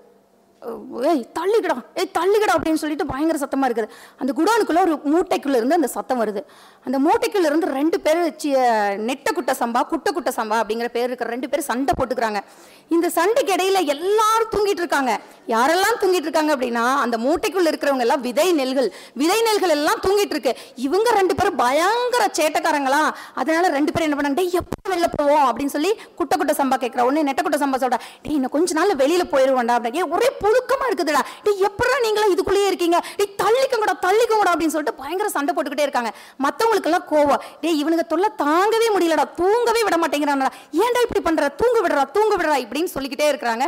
ஏய் தள்ளிக்கடா. ஏய் தள்ளிக்கடா அப்படின்னு சொல்லிட்டு பயங்கர சத்தமாக இருக்குது. அந்த குடோனுக்குள்ளே ஒரு மூட்டைக்குள்ளே இருந்து அந்த சத்தம் வருது. அந்த மூட்டைக்குள்ளே இருந்து ரெண்டு பேர் வச்சு நெட்ட குட்ட சம்பா குட்ட குட்ட சம்பா அப்படிங்கிற பேர் இருக்கிற ரெண்டு பேர் சண்டை போட்டுக்கிறாங்க. இந்த சண்டைக்கு இடையில எல்லாரும் தூங்கிட்டு இருக்காங்க. யாரெல்லாம் தூங்கிட்டு இருக்காங்க அப்படின்னா அந்த மூட்டைக்குள்ளே இருக்கிறவங்க எல்லாம் விதை நெல்கள். விதை நெல்கள் எல்லாம் தூங்கிட்டு இருக்கு. இவங்க ரெண்டு பேரும் பயங்கர சேட்டக்காரங்களா? அதனால ரெண்டு பேரும் என்ன பண்ணாங்க எப்போ வெளில போவோம்? அப்படின்னு சொல்லி குட்ட குட்ட சம்பா கேட்குற உடனே நெட்ட குட்ட சம்பா சொல்கிறேன் டேய் இன்னும் கொஞ்ச நாள் வெளியில் போயிடுவோம்டா அப்படின்னு ஒரே ஒழுக்கமா இருக்குதுடா. நீ எப்படா நீங்களும் இதுக்குள்ளேயே இருக்கீங்க? நீ தள்ளிக்கங்கடா தள்ளிக்கங்கடா அப்படின்னு சொல்லிட்டு பயங்கர சண்டை போட்டுக்கிட்டே இருக்காங்க. மற்றவங்களுக்கெல்லாம் கோவம். டேய் இவனுக்கு தொல்லை தாங்கவே முடியலடா. தூங்கவே விட மாட்டேங்கிறான்டா. ஏன்டா இப்படி பண்ற? தூங்க விடுறா தூங்க விடுறா இப்படின்னு சொல்லிக்கிட்டே இருக்கிறாங்க.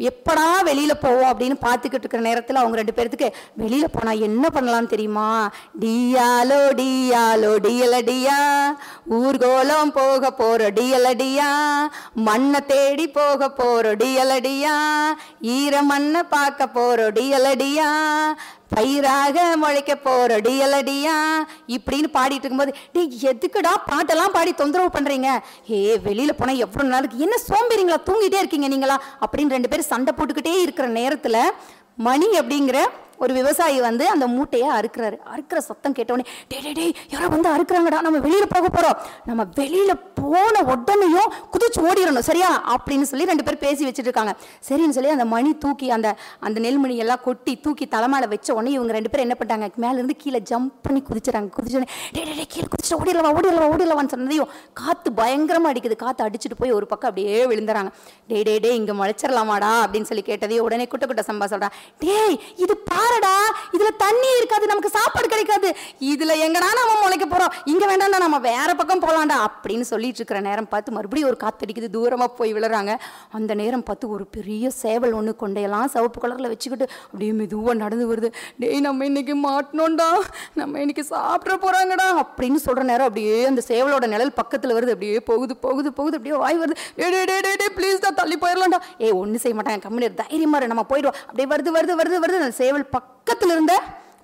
எப்படா வெளியில் போவோம் அப்படின்னு பார்த்துக்கிட்டு இருக்கிற நேரத்தில் அவங்க ரெண்டு பேர்த்துக்கு வெளியில் போனால் என்ன பண்ணலாம் தெரியுமா? டியாலோ டியாலோ டியலடியா ஊர்கோலம் போக போகிற டியலடியா மண்ணை தேடி போக போகிற டியலடியா ஈர மண்ணை பார்க்க போகிற டியலடியா பயிராக முளைக்க போற டியலடியா? இப்படின்னு பாடிட்டு இருக்கும்போது டே எதுக்குடா பாட்டெல்லாம் பாடி தொந்தரவு பண்றீங்க? ஏ வெளியில போனா எவ்வளவு நாளுக்கு என்ன சோம்பேறிங்களா? தூங்கிட்டே இருக்கீங்க நீங்களா? அப்படின்னு ரெண்டு பேரும் சண்டை போட்டுக்கிட்டே இருக்கிற நேரத்துல மணி அப்படிங்கிற ஒரு விவசாயி வந்து அந்த மூட்டையை அறுக்கிறாரு. அறுக்கிற சத்தம் கேட்டவுடனே டே டே டேய் யாரோ வந்து அறுக்குறாங்கடா நம்ம வெளியில் போக போகிறோம் நம்ம வெளியில் போன உடனேயும் குதிச்சு ஓடிடணும் சரியா? அப்படின்னு சொல்லி ரெண்டு பேரும் பேசி வச்சுட்டு இருக்காங்க சரின்னு சொல்லி அந்த மணி தூக்கி அந்த அந்த நெல்மணி எல்லாம் கொட்டி தூக்கி தலைமையில வச்ச உடனே இவங்க ரெண்டு பேரும் என்ன பண்ணிட்டாங்க மேலேருந்து கீழே ஜம்ப் பண்ணி குதிச்சுறாங்க. குதிச்சு டே டே டே கீழே குதிச்சு ஓடிடலாம் ஓடிடலாம் ஓடிடலாம்னு சொன்னதையும் காற்று பயங்கரமாக அடிக்குது. காற்று அடிச்சுட்டு போய் ஒரு பக்கம் அப்படியே விழுந்துறாங்க. டே டே டே இங்கே முளைச்சிடலாமாடா? அப்படின்னு சொல்லி கேட்டதையும் உடனே குட்ட குட்ட சம்பா சொல்கிறா டேய் இது பா பாருடா இதுல தண்ணி இருக்காது நமக்கு சாப்பாடு கிடைக்காது. இதுல எங்கடா நம்ம முளைக்க போறோம்? இங்க வேண்டாம்டா நம்ம வேற பக்கம் போலாம்டா அப்படின்னு சொல்லிட்டு இருக்கிற நேரம் பார்த்து மறுபடியும் ஒரு காத்து அடிக்குது தூரமா போய் விழுறாங்க. அந்த நேரம் பார்த்து ஒரு பெரிய சேவல் ஒண்ணு கொண்டையெல்லாம் சிவப்பு கலர்ல வச்சுக்கிட்டு அப்படியே மெதுவா நடந்து வருது. டேய் நம்ம இன்னைக்கு மாட்டணும்டா. நம்ம இன்னைக்கு சாப்பிட போறாங்கடா அப்படின்னு சொல்ற நேரம் அப்படியே அந்த சேவலோட நிழல் பக்கத்துல வருது. அப்படியே போகுது போகுது போகுது அப்படியே வாய் வருது. டே டே டே டே டே ப்ளீஸ் தான் தள்ளி போயிடலாம்டா ஏ ஒன்றும் செய்ய மாட்டாங்க. கம்பெனி தைரியமா நம்ம போயிடுவோம். அப்படியே வருது வருது வருது வருது. அந்த சேவல் பக்கத்துல இருந்த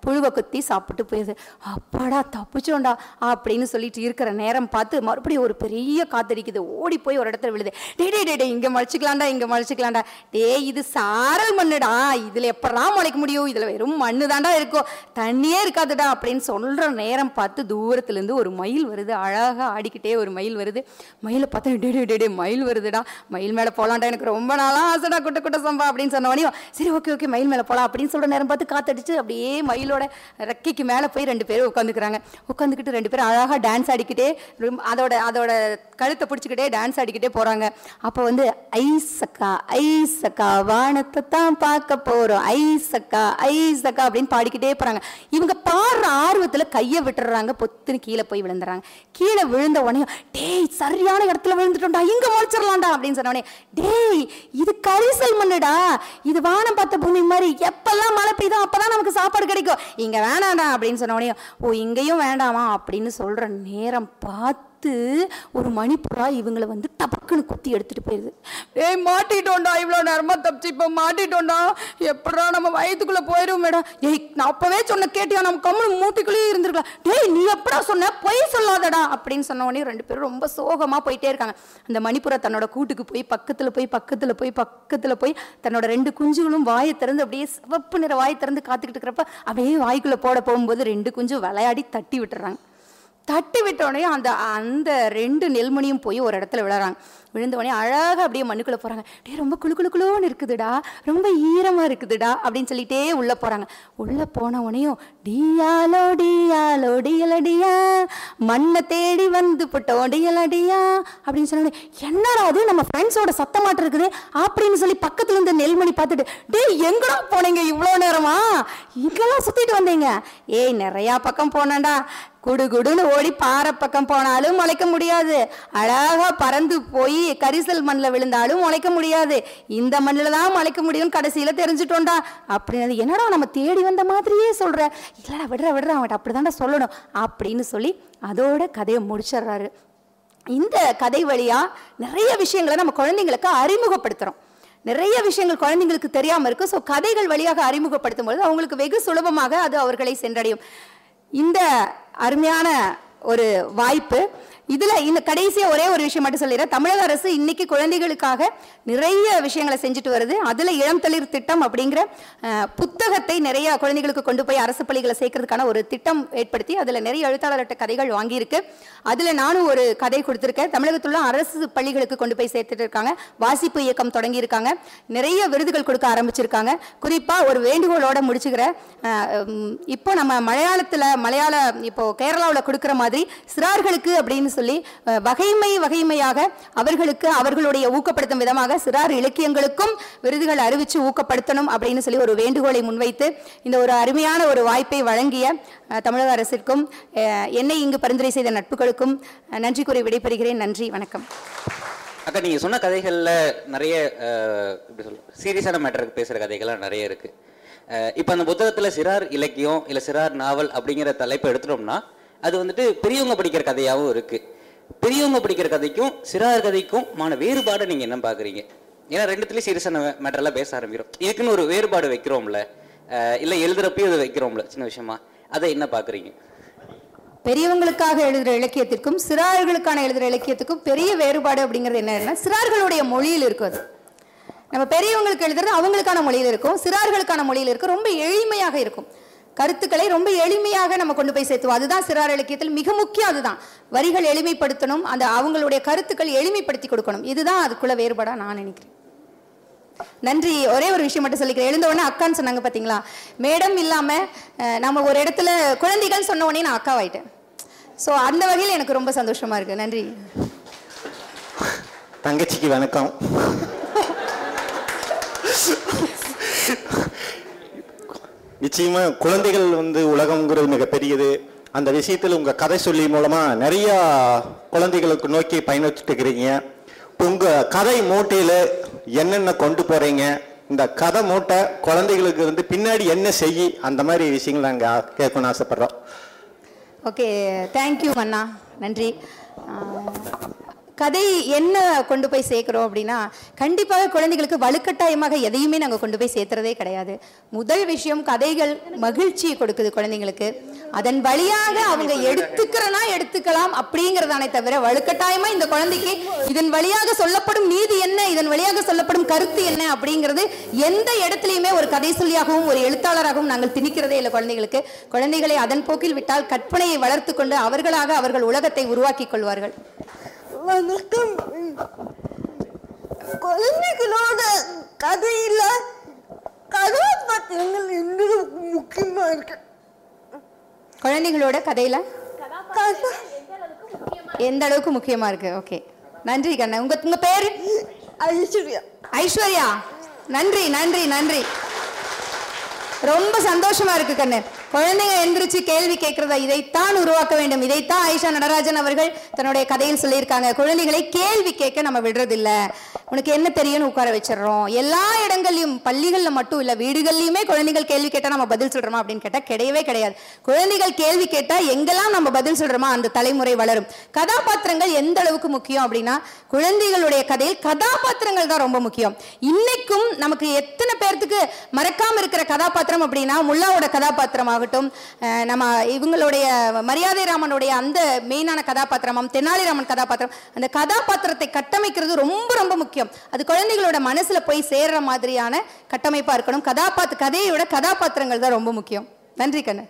புழுவை கொத்தி சாப்பிட்டு போயிடுது அப்பாடா தப்பிச்சோண்டா அப்படின்னு சொல்லிட்டு இருக்கிற நேரம் பார்த்து மறுபடியும் ஒரு பெரிய காத்தடிக்குது. ஓடி போய் ஒரு இடத்துல விழுது. டே டே டே டே இங்கே முளைச்சிக்கலாம்டா இங்க முளைச்சிக்கலாம்டா டேய் இது சாரல் மண்ணுடா. இதில் எப்படா முளைக்க முடியும்? இதில் வெறும் மண்ணு தாண்டா இருக்கும் தண்ணியே இருக்காதுடா அப்படின்னு சொல்கிற நேரம் பார்த்து தூரத்துலேருந்து ஒரு மயில் வருது. அழகாக ஆடிக்கிட்டே ஒரு மயில் வருது. மயிலை பார்த்தா டே டே டே மயில் வருதுடா. மயில் மேலே போகலான்டா எனக்கு ரொம்ப நாளாக ஆசைடா குட்ட குட்ட சம்பா அப்படின்னு சொன்ன சரி ஓகே ஓகே மயில் மேலே போகலாம் அப்படின்னு சொல்கிற நேரம் பார்த்து காத்தடிச்சு அப்படியே மயிலோட ரெக்கைக்கு மேல போய் ரெண்டு பேரும் உட்காந்துக்கிறாங்க உட்காந்துக்கிட்டு ரெண்டு பேரும் அழகா டான்ஸ் ஆடிக்கிட்டே அதோட அதோட கழுத்தை பிடிச்சிக்கிட்டே டான்ஸ் ஆடிக்கிட்டே போறாங்க. அப்போ வந்து ஐசக்கா ஐசக்கா வானத்தை தான் பார்க்க போறோம். ஐசக்கா ஐசக்கா அப்படின்னு பாடிக்கிட்டே போறாங்க. இவங்க பாடுற ஆர்வத்துல கையை விட்டுறாங்க. பொத்துன்னு கீழே போய் விழுந்துறாங்க. கீழே விழுந்த உடனே டேய் சரியான இடத்துல விழுந்துட்டோம்டா. இங்க முளைச்சிடலாம்டா அப்படின்னு சொன்ன உடனே டேய் இது கரிசல் மண்ணுடா. இது வானம் பார்த்த பூமி மாதிரி எப்பெல்லாம் மழை பெய்யுதோ அப்பதான் நமக்கு சாப்பாடு கிடைக்கும். இங்க வேணாண்டா அப்படின்னு சொன்ன உடனே ஓ இங்கேயும் வேண்டாமா? அப்படின்னு சொல்ற நேரம் பார்த்து ஒரு மணிப்புறா இவங்களை வந்து டபக்குன்னு குத்தி எடுத்துட்டு போயிருது. ஏய் மாட்டிட்டோண்டா இவ்வளோ நேரமா தப்பிச்சு இப்போ மாட்டிட்டோண்டா எப்படா நம்ம வயதுக்குள்ளே போயிடும் மேடம் ஏய் நான் அப்போவே சொன்ன கேட்டியா நம்ம கம்முனு மூட்டிக்குள்ளேயே இருந்திருக்கலாம் டேய் நீ எப்படா சொன்ன? பொய் சொல்லாதடா அப்படின்னு சொன்ன உடனே ரெண்டு பேரும் ரொம்ப சோகமாக போயிட்டே இருக்காங்க. அந்த மணிப்புறா தன்னோட கூட்டுக்கு போய் பக்கத்தில் போய் பக்கத்தில் போய் பக்கத்தில் போய் தன்னோட ரெண்டு குஞ்சுகளும் வாயை திறந்து அப்படியே சிவப்பு நிற வாயை திறந்து காத்துக்கிட்டு இருக்கிறப்ப அப்படியே வாய்க்குள்ளே போட போகும்போது ரெண்டு குஞ்சும் விளையாடி தட்டி விட்டுறாங்க. தட்டி விட்டோடனே அந்த அந்த ரெண்டு நெல்மணியும் போய் ஒரு இடத்துல விழறாங்க. விழுந்தவொடனே அழகாக அப்படியே மண்ணுக்குள்ளே போகிறாங்க டே ரொம்ப குளு குளு குளுன்னு இருக்குதுடா. ரொம்ப ஈரமாக இருக்குதுடா. அப்படின்னு சொல்லிட்டே உள்ளே போகிறாங்க உள்ளே போன உடனேயும் டியாலோ டியாலோ டியலடியா மண்ணை தேடி வந்து போட்டோம் டியலடியா அப்படின்னு சொன்ன என்னடா அது? நம்ம ஃப்ரெண்ட்ஸோட சத்தமாட்டு இருக்குது அப்படின்னு சொல்லி பக்கத்தில் இருந்த நெல்மணி பார்த்துட்டு டே எங்கடா போனீங்க இவ்வளோ நேரமா? இங்கெல்லாம் சுற்றிட்டு வந்தீங்க? ஏய் நிறையா பக்கம் போனேன்டா. குடு குடுன்னு ஓடி பாறை பக்கம் போனாலும் முளைக்க முடியாது. அழகா பறந்து போய் கரிசல் மண்ணில் விழுந்தாலும் முளைக்க முடியாது. இந்த மண்ணில் தான் முளைக்க முடியும் கடைசியில் தெரிஞ்சுட்டோம்டா. அப்படின்னு என்னடா நம்ம தேடி வந்த மாதிரியே சொல்கிற இல்லைடா விடுற விடுற அவன்கிட்ட அப்படிதான்டா சொல்லணும் அப்படின்னு சொல்லி அதோட கதையை முடிச்சிடுறாரு. இந்த கதை வழியாக நிறைய விஷயங்களை நம்ம குழந்தைங்களுக்கு அறிமுகப்படுத்துகிறோம் நிறைய விஷயங்கள் குழந்தைங்களுக்கு தெரியாமல் இருக்குது ஸோ கதைகள் வழியாக அறிமுகப்படுத்தும் பொழுது அவங்களுக்கு வெகு சுலபமாக அது அவர்களை சென்றடையும். இந்த அருமையான ஒரு வாய்ப்பு. இதுல இந்த கடைசியா ஒரே ஒரு விஷயம் மட்டும் சொல்லிடுறேன். தமிழக அரசு இன்னைக்கு குழந்தைகளுக்காக நிறைய விஷயங்களை செஞ்சுட்டு வருது. அதுல இளம் தளிர் திட்டம் அப்படிங்கிற புத்தகத்தை நிறைய குழந்தைகளுக்கு கொண்டு போய் அரசு பள்ளிகளை சேர்க்கறதுக்கான ஒரு திட்டம் ஏற்படுத்தி அதுல நிறைய எழுத்தாளர்கிட்ட கதைகள் வாங்கியிருக்கு. அதுல நானும் ஒரு கதை கொடுத்துருக்கேன். தமிழகத்தில் உள்ள அரசு பள்ளிகளுக்கு கொண்டு போய் சேர்த்துட்டு இருக்காங்க. வாசிப்பு இயக்கம் தொடங்கி இருக்காங்க நிறைய விருதுகள் கொடுக்க ஆரம்பிச்சிருக்காங்க. குறிப்பா ஒரு வேண்டுகோளோட முடிச்சுக்கிற இப்போ நம்ம மலையாளத்துல மலையாள இப்போ கேரளாவில் கொடுக்குற மாதிரி சிறார்களுக்கு அப்படின்னு சொல்லி வகைமை வகைமையாக அவர்களுக்கு அவர்களுடைய ஊக்கப்படுத்தும் விதமாக சிறார் இலக்கியங்களுக்கும் விருதுகள் அறிவித்து ஊக்கப்படுத்தணும் அப்படின்னு சொல்லி ஒரு வேண்டுகோளை முன்வைத்து இந்த ஒரு அருமையான ஒரு வாய்ப்பை வழங்கிய தமிழக அரசிற்கும் என்னை இங்கு பரிந்துரை செய்த நட்புகளுக்கும் நன்றி கூறி விடைபெறுகிறேன். நன்றி வணக்கம். அக்கா நீங்க சொன்ன கதைகள்ல நிறைய அஹ், எப்படி சொல்ல சீரியஸான மேட்டருக்கு பேசுற கதைகள்லாம் நிறைய இருக்கு. அஹ், இப்ப அந்த புத்தகத்துல சிறார் இலக்கியம் இல்ல சிறார் நாவல் அப்படிங்கிற தலைப்பை எடுத்துட்டோம்னா அது வந்துட்டு பெரியவங்க படிக்கிற கதையாவும் இருக்கு. பெரியவங்க படிக்கிற கதைக்கும் சிறார் கதைக்கும் மான வேறுபாடை நீங்க என்ன பாக்குறீங்க ஏன்னா ரெண்டுத்துலேயும் சீரியஸான மேட்டரெல்லாம் பேச ஆரம்பிக்கிறோம். இதுக்குன்னு ஒரு வேறுபாடு வைக்கிறோம்ல. அஹ், இல்ல அதை வைக்கிறோம்ல சின்ன விஷயமா. அதை என்ன பார்க்குறீங்க? பெரியவங்களுக்காக எழுதுகிற இலக்கியத்திற்கும் சிறார்களுக்கான எழுதுகிற இலக்கியத்துக்கும் பெரிய வேறுபாடு அப்படிங்கிறது என்னன்னா சிறார்களுடைய மொழியில் இருக்கும் அது. நம்ம பெரியவங்களுக்கு எழுதுறது அவங்களுக்கான மொழியில் இருக்கும் சிறார்களுக்கான மொழியில் இருக்கும் ரொம்ப எளிமையாக இருக்கும். கருத்துக்களை ரொம்ப எளிமையாக நம்ம கொண்டு போய் சேர்த்துவோம். அதுதான் சிறார் இலக்கியத்தில் மிக முக்கியம் அதுதான். வரிகள் எளிமைப்படுத்தணும் அந்த அவங்களுடைய கருத்துக்கள் எளிமைப்படுத்தி கொடுக்கணும். இதுதான் அதுக்குள்ள வேறுபாடா நான் நினைக்கிறேன். நன்றி. ஒரே ஒரு விஷயம் மட்டும் சொல்லிக்கிறேன். எழுந்த உடனே அக்கான்னு சொன்னாங்க பாத்தீங்களா? மேடம் இல்லாம நம்ம ஒரு இடத்துல குழந்தைகள் சொன்ன உடனே நான் அக்காவாயிட்டேன். ஸோ அந்த வகையில் எனக்கு ரொம்ப சந்தோஷமா இருக்கு. நன்றி. தங்கச்சிக்கு வணக்கம். நிச்சயமா குழந்தைகள் வந்து உலகம்ங்கிறது மிகப்பெரியது அந்த விஷயத்தில் உங்க கதை சொல்லி மூலமா நிறைய குழந்தைகளுக்கு நோக்கி பயணிச்சுட்டு இருக்கிறீங்க. உங்க கதை மூட்டையில என்னென்ன கொண்டு போறீங்க? இந்த கதை மூட்டை குழந்தைகளுக்கு வந்து பின்னாடி என்ன செய்யி? அந்த மாதிரி விஷயங்கள் நாங்க கேட்கணும்னு ஆசைப்படுறோம். ஓகே தேங்க்யூ அண்ணா நன்றி. கதை என்ன கொண்டு போய் சேர்க்குறோம் அப்படின்னா கண்டிப்பாக குழந்தைகளுக்கு வலுக்கட்டாயமாக எதையுமே நாங்கள் கொண்டு போய் சேர்த்துறதே கிடையாது. முதல் விஷயம் கதைகள் மகிழ்ச்சியை கொடுக்குது குழந்தைங்களுக்கு. அதன் வழியாக அவங்க எடுத்துக்கிறனா எடுத்துக்கலாம் அப்படிங்கிறதானே தவிர வலுக்கட்டாயமாக இந்த குழந்தைக்கு இதன் வழியாக சொல்லப்படும் நீதி என்ன இதன் வழியாக சொல்லப்படும் கருத்து என்ன அப்படிங்கிறது எந்த இடத்துலையுமே ஒரு கதை சொல்லியாகவும் ஒரு எழுத்தாளராகவும் நாங்கள் திணிக்கிறதே இல்லை குழந்தைகளுக்கு. குழந்தைகளை அதன் போக்கில் விட்டால் கற்பனையை வளர்த்து கொண்டு அவர்களாக அவர்கள் உலகத்தை உருவாக்கிக் கொள்வார்கள். வணக்கம். குழந்தைகளோட கதையில கதாபாத்திரங்கள் அளவுக்கு முக்கியமா இருக்கு. குழந்தைகளோட கதையில? கதா. எந்த அளவுக்கு முக்கியமா இருக்கு? ஓகே நன்றி கண்ணா. உங்க உங்க பேரு? ஐஸ்வர்யா. ஐஸ்வர்யா. நன்றி நன்றி நன்றி. ரொம்ப சந்தோஷமா இருக்கு கண்ணு. குழந்தைங்க எந்திரிச்சு கேள்வி கேட்கிறதா இதைத்தான் உருவாக்க வேண்டும். இதைத்தான் ஆயிஷா நடராஜன் அவர்கள் தன்னுடைய கதையில் சொல்லியிருக்காங்க. குழந்தைகளை கேள்வி கேட்க நம்ம விடுறதில்ல. உனக்கு என்ன தெரியும்னு உட்கார வச்சிடுறோம். எல்லா இடங்கள்லயும் பள்ளிகள்ல மட்டும் இல்லை வீடுகள்லையுமே குழந்தைகள் கேள்வி கேட்டால் நம்ம பதில் சொல்கிறோமா அப்படின்னு கேட்டால் கிடையவே கிடையாது. குழந்தைகள் கேள்வி கேட்டால் எங்கெல்லாம் நம்ம பதில் சொல்கிறோமா அந்த தலைமுறை வளரும். கதாபாத்திரங்கள் எந்த அளவுக்கு முக்கியம் அப்படின்னா குழந்தைகளுடைய கதையில் கதாபாத்திரங்கள் தான் ரொம்ப முக்கியம். இன்னைக்கும் நமக்கு எத்தனை பேர்த்துக்கு மறக்காம இருக்கிற கதாபாத்திரம் அப்படின்னா முல்லாவோட கதாபாத்திரமாக ஆகட்டும். நம்ம இவங்களுடைய மரியாதை ராமனுடைய அந்த மெயினான கதாபாத்திரமாம் தெனாலிராமன் கதாபாத்திரம். அந்த கதாபாத்திரத்தை கட்டமைக்கிறது ரொம்ப ரொம்ப முக்கியம். அது குழந்தைகளோட மனசுல போய் சேர்ற மாதிரியான கட்டமைப்பா இருக்கணும். கதாபாத்திர கதையோட கதாபாத்திரங்கள் தான் ரொம்ப முக்கியம். நன்றி கண்ணு